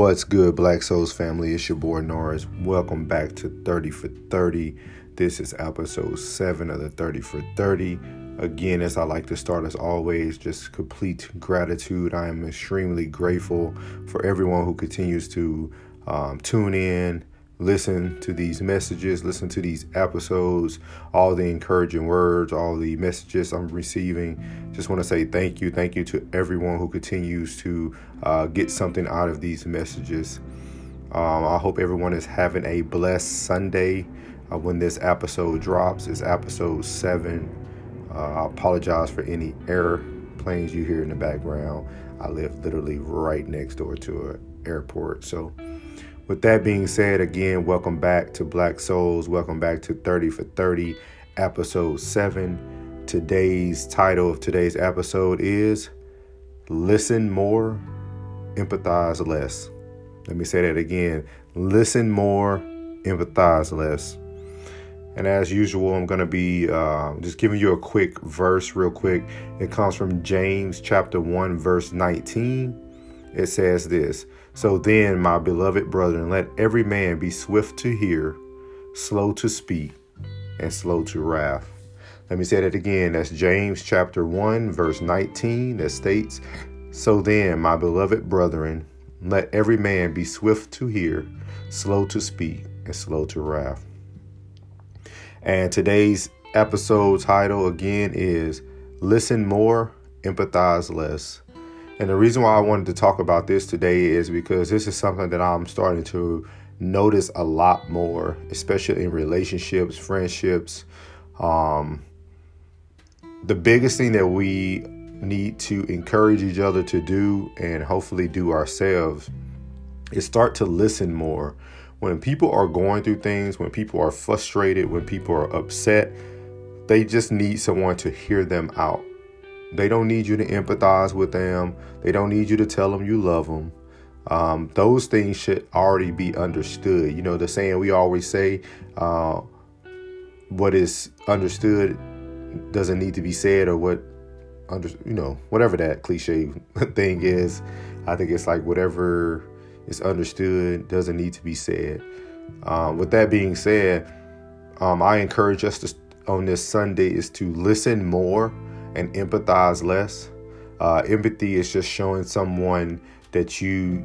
What's good, Black Souls family? It's your boy Norris. Welcome back to 30 for 30. This is episode 7 of the 30 for 30. Again, as I like to start, as always, just complete gratitude. I am extremely grateful for everyone who continues to um, tune in, listen to these messages, listen to these episodes, all the encouraging words, all the messages I'm receiving. Just want to say thank you. Thank you to everyone who continues to uh, get something out of these messages. Um, I hope everyone is having a blessed Sunday uh, when this episode drops. It's episode seven. Uh, I apologize for any airplanes you hear in the background. I live literally right next door to an airport. So, with that being said, again, welcome back to Black Souls. Welcome back to 30 for 30, episode 7. Today's title of today's episode is Listen More, Empathize Less. Let me say that again. Listen more, empathize less. And as usual, I'm going to be uh, just giving you a quick verse, real quick. It comes from James chapter 1, verse 19. It says this So then, my beloved brethren, let every man be swift to hear, slow to speak, and slow to wrath. Let me say that again. That's James chapter 1, verse 19, that states, So then, my beloved brethren, let every man be swift to hear, slow to speak, and slow to wrath. And today's episode title again is Listen More, Empathize Less. And the reason why I wanted to talk about this today is because this is something that I'm starting to notice a lot more, especially in relationships, friendships. Um, the biggest thing that we need to encourage each other to do and hopefully do ourselves is start to listen more. When people are going through things, when people are frustrated, when people are upset, they just need someone to hear them out. They don't need you to empathize with them. They don't need you to tell them you love them. Um, those things should already be understood. You know, the saying we always say, uh, what is understood doesn't need to be said, or what, under, you know, whatever that cliche thing is. I think it's like whatever is understood doesn't need to be said. Um, with that being said, um, I encourage us to, on this Sunday is to listen more and empathize less. Uh, empathy is just showing someone that you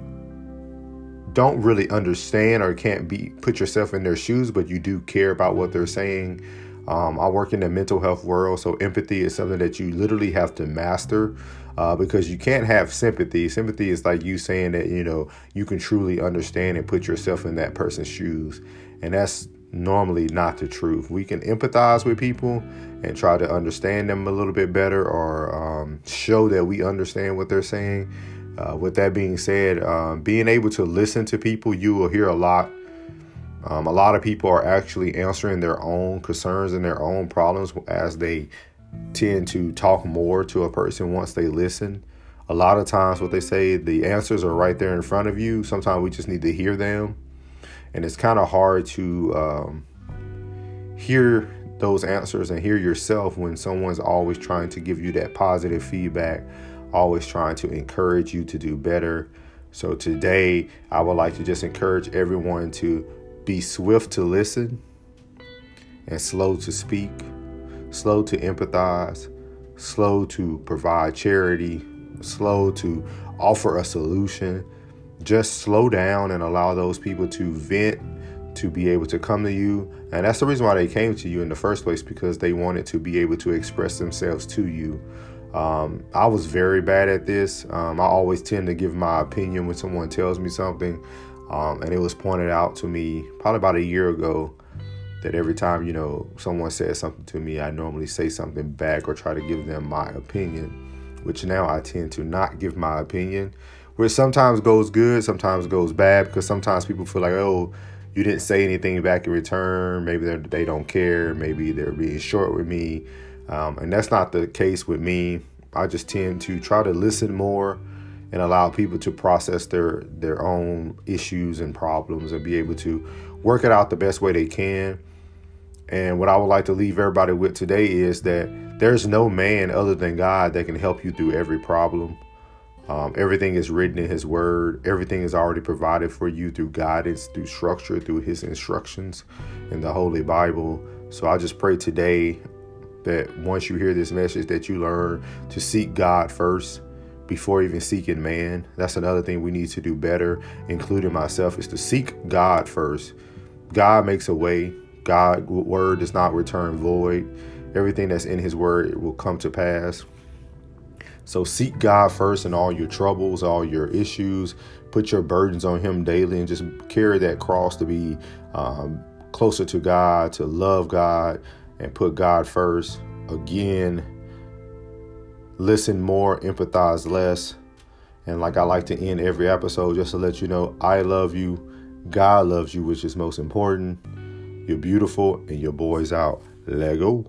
don't really understand or can't be put yourself in their shoes, but you do care about what they're saying. Um, I work in the mental health world, so empathy is something that you literally have to master uh, because you can't have sympathy. Sympathy is like you saying that you know you can truly understand and put yourself in that person's shoes, and that's normally not the truth. We can empathize with people and try to understand them a little bit better or um, show that we understand what they're saying. Uh, with that being said, um, being able to listen to people, you will hear a lot. Um, a lot of people are actually answering their own concerns and their own problems as they tend to talk more to a person once they listen. A lot of times, what they say, the answers are right there in front of you. Sometimes we just need to hear them and it's kind of hard to um, hear those answers and hear yourself when someone's always trying to give you that positive feedback, always trying to encourage you to do better. So today, I would like to just encourage everyone to be swift to listen and slow to speak, slow to empathize, slow to provide charity, slow to offer a solution, just slow down and allow those people to vent to be able to come to you. And that's the reason why they came to you in the first place because they wanted to be able to express themselves to you. Um, i was very bad at this. Um, i always tend to give my opinion when someone tells me something. Um, and it was pointed out to me probably about a year ago that every time you know someone says something to me i normally say something back or try to give them my opinion which now i tend to not give my opinion which sometimes goes good, sometimes goes bad because sometimes people feel like, oh, you didn't say anything back in return. Maybe they don't care. Maybe they're being short with me, um, and that's not the case with me. I just tend to try to listen more and allow people to process their their own issues and problems and be able to work it out the best way they can. And what I would like to leave everybody with today is that there's no man other than God that can help you through every problem. Um, everything is written in His Word. Everything is already provided for you through guidance, through structure, through His instructions in the Holy Bible. So I just pray today that once you hear this message, that you learn to seek God first before even seeking man. That's another thing we need to do better, including myself, is to seek God first. God makes a way. God word does not return void. Everything that's in His word will come to pass. So seek God first in all your troubles, all your issues. Put your burdens on Him daily and just carry that cross to be um, closer to God, to love God, and put God first. Again, listen more, empathize less. And like I like to end every episode, just to let you know, I love you. God loves you, which is most important. You're beautiful, and your boy's out. Let go.